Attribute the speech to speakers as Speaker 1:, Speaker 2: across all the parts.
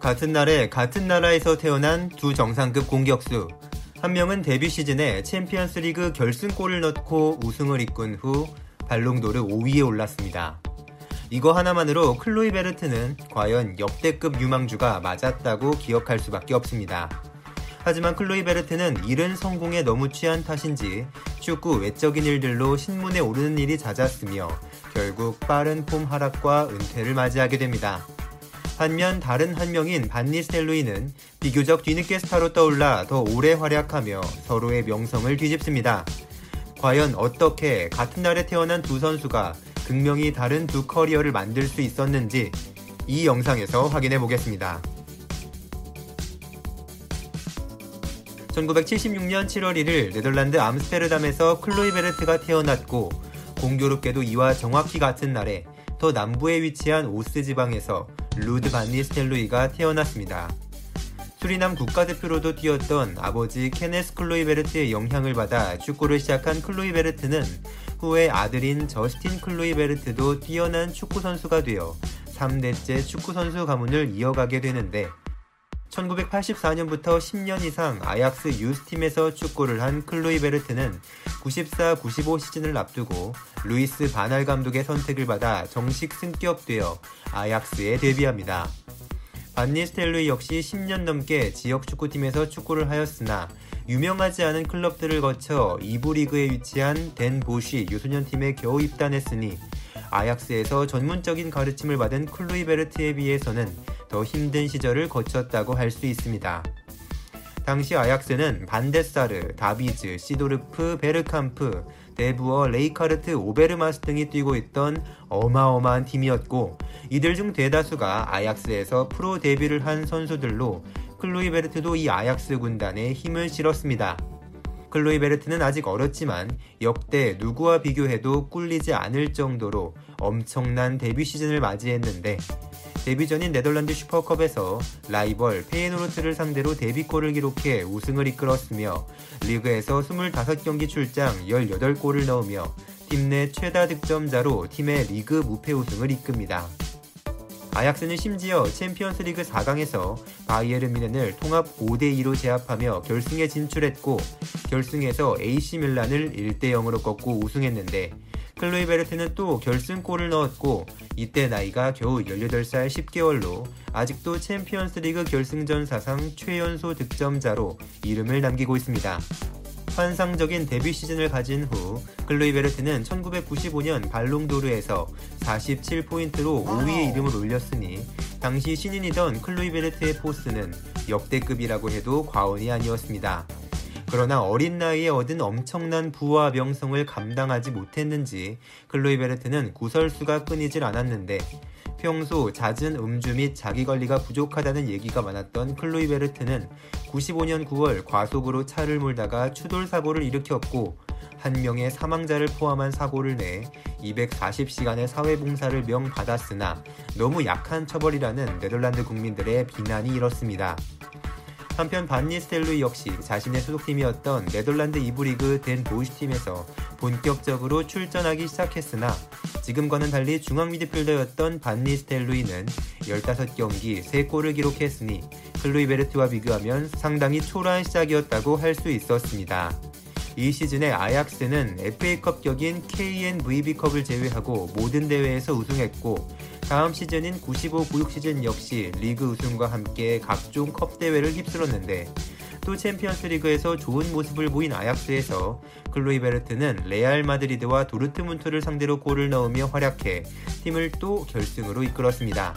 Speaker 1: 같은 날에 같은 나라에서 태어난 두 정상급 공격수. 한 명은 데뷔 시즌에 챔피언스 리그 결승골을 넣고 우승을 이끈 후 발롱도르 5위에 올랐습니다. 이거 하나만으로 클루이베르트는 과연 역대급 유망주가 맞았다고 기억할 수밖에 없습니다. 하지만 클루이베르트는 이른 성공에 너무 취한 탓인지 축구 외적인 일들로 신문에 오르는 일이 잦았으며 결국 빠른 폼 하락과 은퇴를 맞이하게 됩니다. 반면 다른 한 명인 반니스텔로이는 비교적 뒤늦게 스타로 떠올라 더 오래 활약하며 서로의 명성을 뒤집습니다. 과연 어떻게 같은 날에 태어난 두 선수가 극명히 다른 두 커리어를 만들 수 있었는지 이 영상에서 확인해 보겠습니다. 1976년 7월 1일 네덜란드 암스테르담에서 클로이 베르트가 태어났고 공교롭게도 이와 정확히 같은 날에 더 남부에 위치한 오스 지방에서 루드 반니스텔루이가 태어났습니다. 수리남 국가대표로도 뛰었던 아버지 케네스 클루이베르트의 영향을 받아 축구를 시작한 클루이베르트는 후에 아들인 저스틴 클루이베르트도 뛰어난 축구 선수가 되어 3대째 축구 선수 가문을 이어가게 되는데 1984년부터 10년 이상 아약스 유스팀에서 축구를 한 클루이베르트는 94-95 시즌을 앞두고 루이스 반할 감독의 선택을 받아 정식 승격되어 아약스에 데뷔합니다. 반니스텔루이 역시 10년 넘게 지역 축구팀에서 축구를 하였으나 유명하지 않은 클럽들을 거쳐 2부 리그에 위치한 덴 보쉬 유소년팀에 겨우 입단했으니 아약스에서 전문적인 가르침을 받은 클루이베르트에 비해서는 더 힘든 시절을 거쳤다고 할 수 있습니다. 당시 아약스는 반데사르, 다비즈, 시도르프, 베르캄프, 데부어, 레이카르트, 오베르마스 등이 뛰고 있던 어마어마한 팀이었고 이들 중 대다수가 아약스에서 프로 데뷔를 한 선수들로 클루이베르트도 이 아약스 군단에 힘을 실었습니다. 클루이베르트는 아직 어렸지만 역대 누구와 비교해도 꿀리지 않을 정도로 엄청난 데뷔 시즌을 맞이했는데 데뷔 전인 네덜란드 슈퍼컵에서 라이벌 페이노르트를 상대로 데뷔골을 기록해 우승을 이끌었으며 리그에서 25경기 출장 18골을 넣으며 팀 내 최다 득점자로 팀의 리그 무패 우승을 이끕니다. 아약스는 심지어 챔피언스 리그 4강에서 바이에른 뮌헨을 통합 5대2로 제압하며 결승에 진출했고 결승에서 AC 밀란을 1대0으로 꺾고 우승했는데 클루이베르트는 또 결승골을 넣었고 이때 나이가 겨우 18살 10개월로 아직도 챔피언스 리그 결승전 사상 최연소 득점자로 이름을 남기고 있습니다. 환상적인 데뷔 시즌을 가진 후 클루이베르트는 1995년 발롱도르에서 47포인트로 5위에 이름을 올렸으니 당시 신인이던 클루이베르트의 포스는 역대급이라고 해도 과언이 아니었습니다. 그러나 어린 나이에 얻은 엄청난 부와 명성을 감당하지 못했는지 클로이 베르트는 구설수가 끊이질 않았는데 평소 잦은 음주 및 자기관리가 부족하다는 얘기가 많았던 클로이 베르트는 95년 9월 과속으로 차를 몰다가 추돌 사고를 일으켰고 한 명의 사망자를 포함한 사고를 내 240시간의 사회봉사를 명받았으나 너무 약한 처벌이라는 네덜란드 국민들의 비난이 일었습니다. 한편 반니스텔루이 역시 자신의 소속팀이었던 네덜란드 2부 리그 덴 보이스팀에서 본격적으로 출전하기 시작했으나 지금과는 달리 중앙 미드필더였던 반니스텔루이는 15경기 3골을 기록했으니 클로이 베르트와 비교하면 상당히 초라한 시작이었다고 할 수 있었습니다. 이 시즌에 아약스는 FA컵 격인 KNVB컵을 제외하고 모든 대회에서 우승했고 다음 시즌인 95-96 시즌 역시 리그 우승과 함께 각종 컵 대회를 휩쓸었는데 또 챔피언스 리그에서 좋은 모습을 보인 아약스에서 클루이베르트는 레알 마드리드와 도르트문트를 상대로 골을 넣으며 활약해 팀을 또 결승으로 이끌었습니다.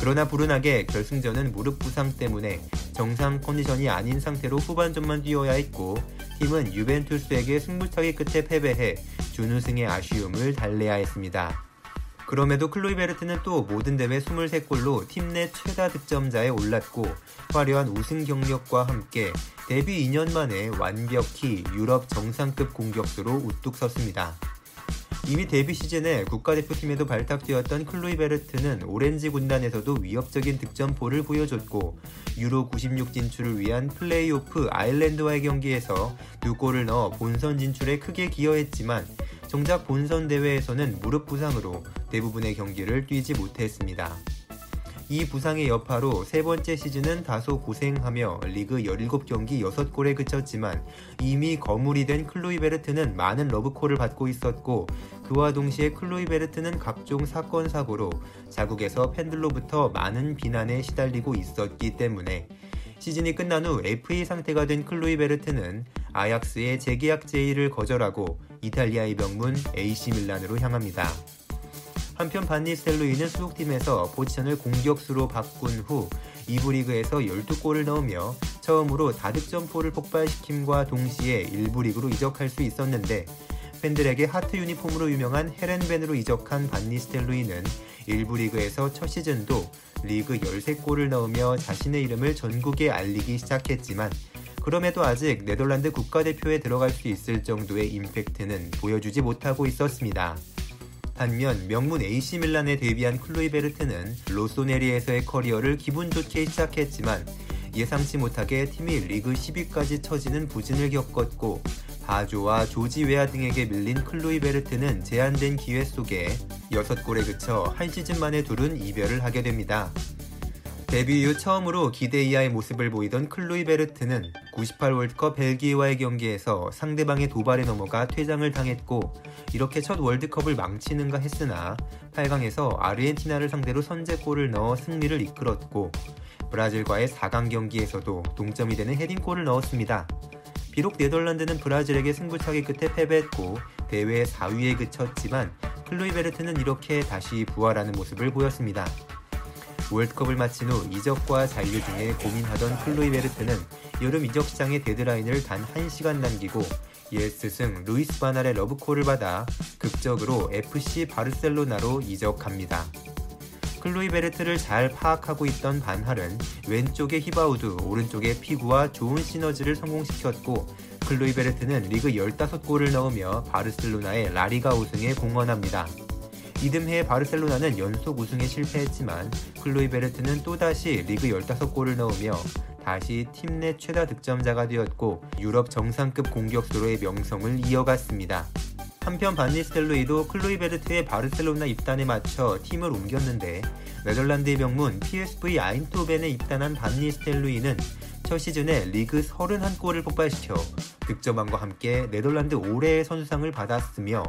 Speaker 1: 그러나 불운하게 결승전은 무릎 부상 때문에 정상 컨디션이 아닌 상태로 후반전만 뛰어야 했고 팀은 유벤투스에게 승부차기 끝에 패배해 준우승의 아쉬움을 달래야 했습니다. 그럼에도 클루이베르트는 또 모든 대회 23골로 팀 내 최다 득점자에 올랐고 화려한 우승 경력과 함께 데뷔 2년 만에 완벽히 유럽 정상급 공격수로 우뚝 섰습니다. 이미 데뷔 시즌에 국가대표팀에도 발탁되었던 클로이 베르트는 오렌지 군단에서도 위협적인 득점포를 보여줬고 유로 96 진출을 위한 플레이오프 아일랜드와의 경기에서 두 골을 넣어 본선 진출에 크게 기여했지만 정작 본선 대회에서는 무릎 부상으로 대부분의 경기를 뛰지 못했습니다. 이 부상의 여파로 세 번째 시즌은 다소 고생하며 리그 17경기 6골에 그쳤지만 이미 거물이 된 클루이베르트는 많은 러브콜을 받고 있었고 그와 동시에 클루이베르트는 각종 사건 사고로 자국에서 팬들로부터 많은 비난에 시달리고 있었기 때문에 시즌이 끝난 후 FA 상태가 된 클루이베르트는 아약스의 재계약 제의를 거절하고 이탈리아의 명문 AC 밀란으로 향합니다. 한편 반니스텔로이는 수속팀에서 포지션을 공격수로 바꾼 후 2부 리그에서 12골을 넣으며 처음으로 다득점포를 폭발시킴과 동시에 1부 리그로 이적할 수 있었는데 팬들에게 하트 유니폼으로 유명한 헤렌벤으로 이적한 반니스텔로이는 1부 리그에서 첫 시즌도 리그 13골을 넣으며 자신의 이름을 전국에 알리기 시작했지만 그럼에도 아직 네덜란드 국가대표에 들어갈 수 있을 정도의 임팩트는 보여주지 못하고 있었습니다. 반면 명문 AC 밀란에 데뷔한 클루이베르트는 로소네리에서의 커리어를 기분 좋게 시작했지만 예상치 못하게 팀이 리그 10위까지 처지는 부진을 겪었고 바조와 조지 웨아 등에게 밀린 클루이베르트는 제한된 기회 속에 6골에 그쳐 한 시즌 만에 둘은 이별을 하게 됩니다. 데뷔 이후 처음으로 기대 이하의 모습을 보이던 클루이베르트는 98 월드컵 벨기에와의 경기에서 상대방의 도발에 넘어가 퇴장을 당했고 이렇게 첫 월드컵을 망치는가 했으나 8강에서 아르헨티나를 상대로 선제골을 넣어 승리를 이끌었고 브라질과의 4강 경기에서도 동점이 되는 헤딩골을 넣었습니다. 비록 네덜란드는 브라질에게 승부차기 끝에 패배했고 대회 4위에 그쳤지만 클루이베르트는 이렇게 다시 부활하는 모습을 보였습니다. 월드컵을 마친 후 이적과 잔류 중에 고민하던 클루이베르트는 여름 이적 시장의 데드라인을 단 1시간 남기고 옛 스승 루이스 반할의 러브콜을 받아 극적으로 FC 바르셀로나로 이적합니다. 클루이베르트를 잘 파악하고 있던 반할은 왼쪽의 히바우두, 오른쪽의 피구와 좋은 시너지를 성공시켰고 클루이베르트는 리그 15골을 넣으며 바르셀로나의 라리가 우승에 공헌합니다. 이듬해 바르셀로나는 연속 우승에 실패했지만 클루이베르트는 또다시 리그 15골을 넣으며 다시 팀 내 최다 득점자가 되었고 유럽 정상급 공격수로의 명성을 이어갔습니다. 한편 반니스텔로이도 클로이 베르트의 바르셀로나 입단에 맞춰 팀을 옮겼는데 네덜란드의 명문 PSV 아인토벤에 입단한 반니스텔로이는 첫 시즌에 리그 31골을 폭발시켜 득점왕과 함께 네덜란드 올해의 선수상을 받았으며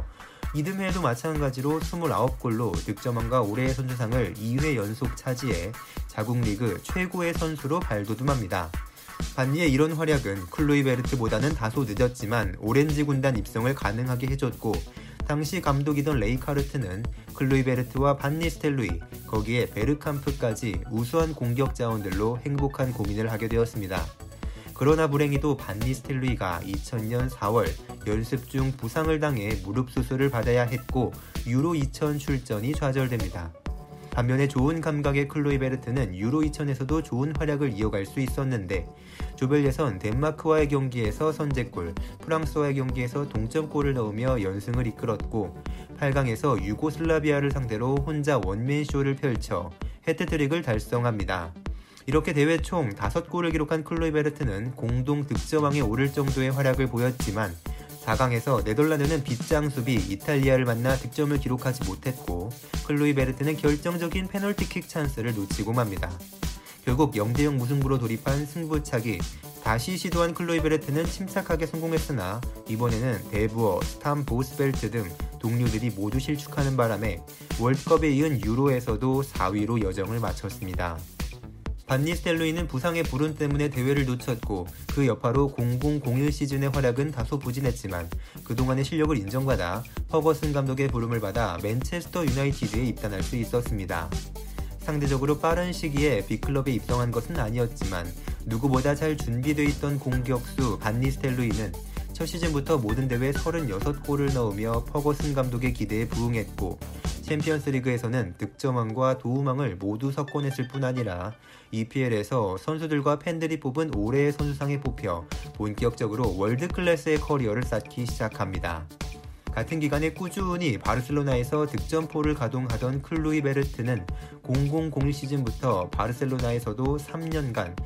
Speaker 1: 이듬해에도 마찬가지로 29골로 득점왕과 올해의 선수상을 2회 연속 차지해 자국 리그 최고의 선수로 발돋움합니다. 반니의 이런 활약은 클루이베르트보다는 다소 늦었지만 오렌지 군단 입성을 가능하게 해줬고 당시 감독이던 레이카르트는 클루이베르트와 반니스텔루이 거기에 베르캄프까지 우수한 공격 자원들로 행복한 고민을 하게 되었습니다. 그러나 불행히도 반니스텔루이가 2000년 4월 연습 중 부상을 당해 무릎 수술을 받아야 했고 유로 2000 출전이 좌절됩니다. 반면에 좋은 감각의 클로이 베르트는 유로 2000에서도 좋은 활약을 이어갈 수 있었는데 조별 예선 덴마크와의 경기에서 선제골, 프랑스와의 경기에서 동점골을 넣으며 연승을 이끌었고 8강에서 유고슬라비아를 상대로 혼자 원맨쇼를 펼쳐 헤트트릭을 달성합니다. 이렇게 대회 총 5골을 기록한 클로이 베르트는 공동 득점왕에 오를 정도의 활약을 보였지만 4강에서 네덜란드는 빗장 수비 이탈리아를 만나 득점을 기록하지 못했고 클루이베르트는 결정적인 페널티킥 찬스를 놓치고 맙니다. 결국 0대0 무승부로 돌입한 승부차기 다시 시도한 클루이베르트는 침착하게 성공했으나 이번에는 데부어, 스탐 보스벨트 등 동료들이 모두 실축하는 바람에 월드컵에 이은 유로에서도 4위로 여정을 마쳤습니다. 반니스텔루이는 부상의 불운 때문에 대회를 놓쳤고 그 여파로 0001 시즌의 활약은 다소 부진했지만 그동안의 실력을 인정받아 퍼거슨 감독의 부름을 받아 맨체스터 유나이티드에 입단할 수 있었습니다. 상대적으로 빠른 시기에 빅클럽에 입성한 것은 아니었지만 누구보다 잘 준비되어 있던 공격수 반니스텔루이는 첫 시즌부터 모든 대회 36골을 넣으며 퍼거슨 감독의 기대에 부응했고 챔피언스 리그에서는 득점왕과 도움왕을 모두 석권했을 뿐 아니라 EPL에서 선수들과 팬들이 뽑은 올해의 선수상에 뽑혀 본격적으로 월드 클래스의 커리어를 쌓기 시작합니다. 같은 기간에 꾸준히 바르셀로나에서 득점포를 가동하던 클루이베르트는 0001 시즌부터 바르셀로나에서도 3년간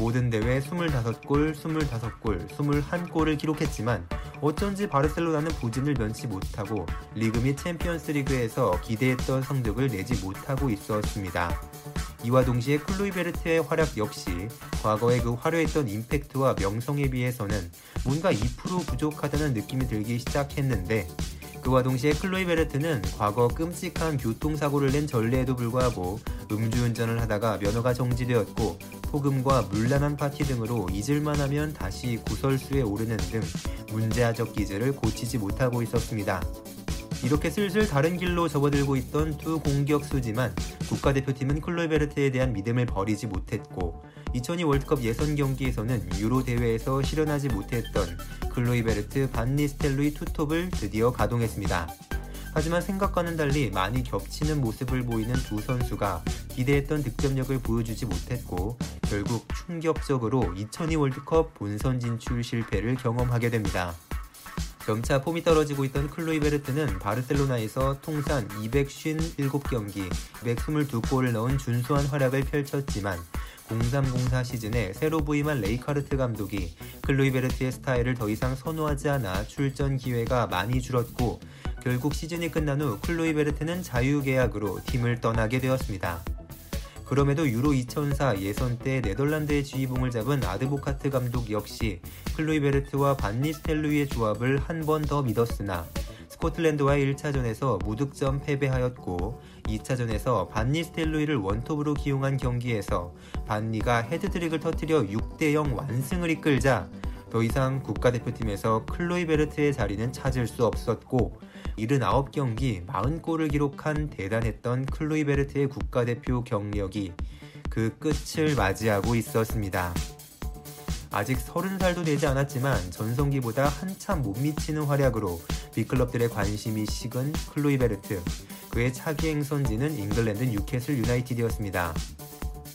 Speaker 1: 모든 대회 25골, 25골, 21골을 기록했지만 어쩐지 바르셀로나는 부진을 면치 못하고 리그 및 챔피언스 리그에서 기대했던 성적을 내지 못하고 있었습니다. 이와 동시에 클로이베르트의 활약 역시 과거에 그 화려했던 임팩트와 명성에 비해서는 뭔가 2% 부족하다는 느낌이 들기 시작했는데 그와 동시에 클로이 베르트는 과거 끔찍한 교통사고를 낸 전례에도 불구하고 음주운전을 하다가 면허가 정지되었고 폭음과 물란한 파티 등으로 잊을만 하면 다시 구설수에 오르는 등 문제아적 기질을 고치지 못하고 있었습니다. 이렇게 슬슬 다른 길로 접어들고 있던 두 공격수지만 국가대표팀은 클루이베르트에 대한 믿음을 버리지 못했고 2002 월드컵 예선 경기에서는 유로 대회에서 실현하지 못했던 클루이베르트 반니스텔루이 투톱을 드디어 가동했습니다. 하지만 생각과는 달리 많이 겹치는 모습을 보이는 두 선수가 기대했던 득점력을 보여주지 못했고 결국 충격적으로 2002 월드컵 본선 진출 실패를 경험하게 됩니다. 점차 폼이 떨어지고 있던 클루이베르트는 바르셀로나에서 통산 257경기, 122골을 넣은 준수한 활약을 펼쳤지만 0304 시즌에 새로 부임한 레이카르트 감독이 클루이베르트의 스타일을 더 이상 선호하지 않아 출전 기회가 많이 줄었고 결국 시즌이 끝난 후 클루이베르트는 자유계약으로 팀을 떠나게 되었습니다. 그럼에도 유로 2004 예선 때 네덜란드의 지휘봉을 잡은 아드보카트 감독 역시 클루이베르트와 반니스텔루이의 조합을 한 번 더 믿었으나 스코틀랜드와의 1차전에서 무득점 패배하였고 2차전에서 반니 스텔루이를 원톱으로 기용한 경기에서 반니가 헤드트릭을 터뜨려 6대0 완승을 이끌자 더 이상 국가대표팀에서 클로이 베르트의 자리는 찾을 수 없었고 79경기 40골을 기록한 대단했던 클로이 베르트의 국가대표 경력이 그 끝을 맞이하고 있었습니다. 아직 30살도 되지 않았지만 전성기보다 한참 못 미치는 활약으로 빅클럽들의 관심이 식은 클루이베르트. 그의 차기 행선지는 잉글랜드 뉴캐슬 유나이티드였습니다.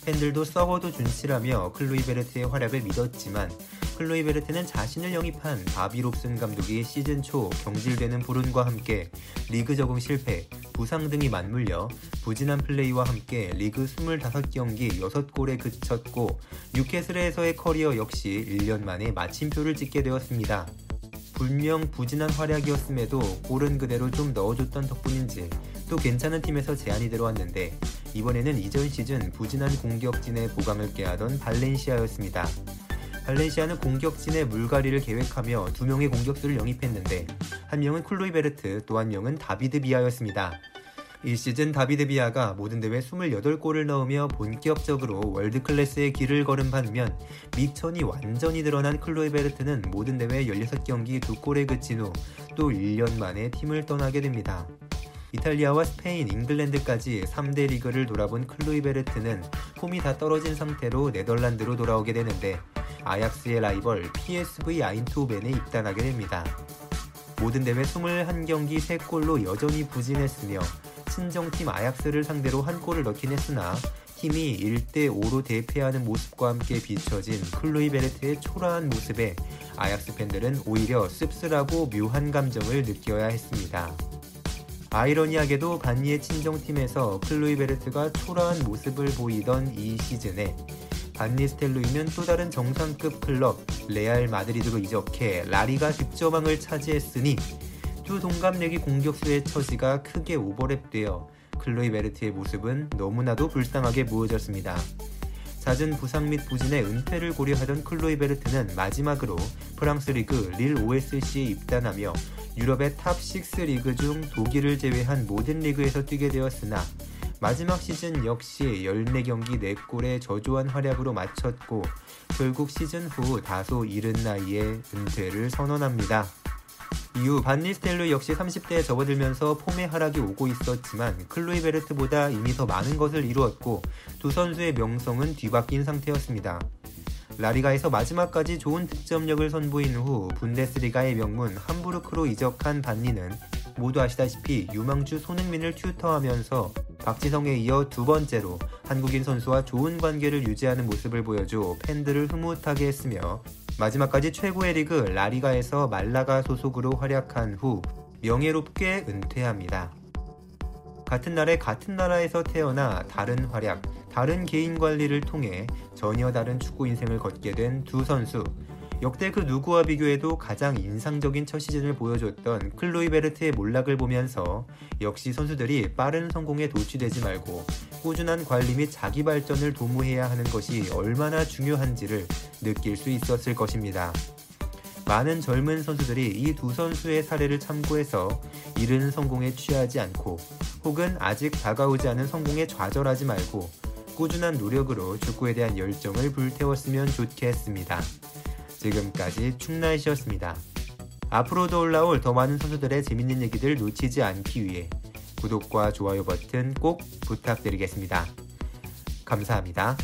Speaker 1: 팬들도 썩어도 준치라며 클루이베르트의 활약을 믿었지만 클루이베르트는 자신을 영입한 바비 롭슨 감독이 시즌 초 경질되는 불운과 함께 리그 적응 실패, 부상 등이 맞물려 부진한 플레이와 함께 리그 25경기 6골에 그쳤고 뉴캐슬에서의 커리어 역시 1년 만에 마침표를 찍게 되었습니다. 분명 부진한 활약이었음에도 골은 그대로 좀 넣어줬던 덕분인지 또 괜찮은 팀에서 제안이 들어왔는데 이번에는 이전 시즌 부진한 공격진의 보강을 꾀하던 발렌시아였습니다. 발렌시아는 공격진의 물갈이를 계획하며 두 명의 공격수를 영입했는데 한 명은 클루이베르트 또 한 명은 다비드 비아였습니다. 이 시즌 다비드 비아가 모든 대회 28골을 넣으며 본격적으로 월드 클래스의 길을 반면 밑천이 완전히 드러난 클루이베르트는 모든 대회 16경기 2골에 그친 후 또 1년 만에 팀을 떠나게 됩니다. 이탈리아와 스페인, 잉글랜드까지 3대 리그를 돌아본 클루이베르트는 폼이 다 떨어진 상태로 네덜란드로 돌아오게 되는데 아약스의 라이벌 PSV 아인트호벤에 입단하게 됩니다. 모든 대회 21경기 3골로 여전히 부진했으며 친정팀 아약스를 상대로 한 골을 넣긴 했으나 팀이 1대5로 대패하는 모습과 함께 비춰진 클루이베르트의 초라한 모습에 아약스 팬들은 오히려 씁쓸하고 묘한 감정을 느껴야 했습니다. 아이러니하게도 반니의 친정팀에서 클루이베르트가 초라한 모습을 보이던 이 시즌에 반니스텔루이는 또 다른 정상급 클럽 레알 마드리드로 이적해 라리가 득점왕을 차지했으니 두 동갑내기 공격수의 처지가 크게 오버랩되어 클루이베르트의 모습은 너무나도 불쌍하게 보여졌습니다. 잦은 부상 및 부진에 은퇴를 고려하던 클루이베르트는 마지막으로 프랑스 리그 릴 OSC에 입단하며 유럽의 탑6 리그 중 독일을 제외한 모든 리그에서 뛰게 되었으나 마지막 시즌 역시 14경기 4골의 저조한 활약으로 마쳤고 결국 시즌 후 다소 이른 나이에 은퇴를 선언합니다. 이후 반니스텔로 역시 30대에 접어들면서 폼의 하락이 오고 있었지만 클로이 베르트보다 이미 더 많은 것을 이루었고 두 선수의 명성은 뒤바뀐 상태였습니다. 라리가에서 마지막까지 좋은 득점력을 선보인 후 분데스리가의 명문 함부르크로 이적한 반니는 모두 아시다시피 유망주 손흥민을 튜터하면서 박지성에 이어 두 번째로 한국인 선수와 좋은 관계를 유지하는 모습을 보여줘 팬들을 흐뭇하게 했으며 마지막까지 최고의 리그 라리가에서 말라가 소속으로 활약한 후 명예롭게 은퇴합니다. 같은 날에 같은 나라에서 태어나 다른 활약, 다른 개인 관리를 통해 전혀 다른 축구 인생을 걷게 된 두 선수. 역대 그 누구와 비교해도 가장 인상적인 첫 시즌을 보여줬던 클로이 베르트의 몰락을 보면서 역시 선수들이 빠른 성공에 도취되지 말고 꾸준한 관리 및 자기 발전을 도모해야 하는 것이 얼마나 중요한지를 느낄 수 있었을 것입니다. 많은 젊은 선수들이 이 두 선수의 사례를 참고해서 이른 성공에 취하지 않고 혹은 아직 다가오지 않은 성공에 좌절하지 말고 꾸준한 노력으로 축구에 대한 열정을 불태웠으면 좋겠습니다. 지금까지 충나이시였습니다. 앞으로도 올라올 더 많은 선수들의 재밌는 얘기들 놓치지 않기 위해 구독과 좋아요 버튼 꼭 부탁드리겠습니다. 감사합니다.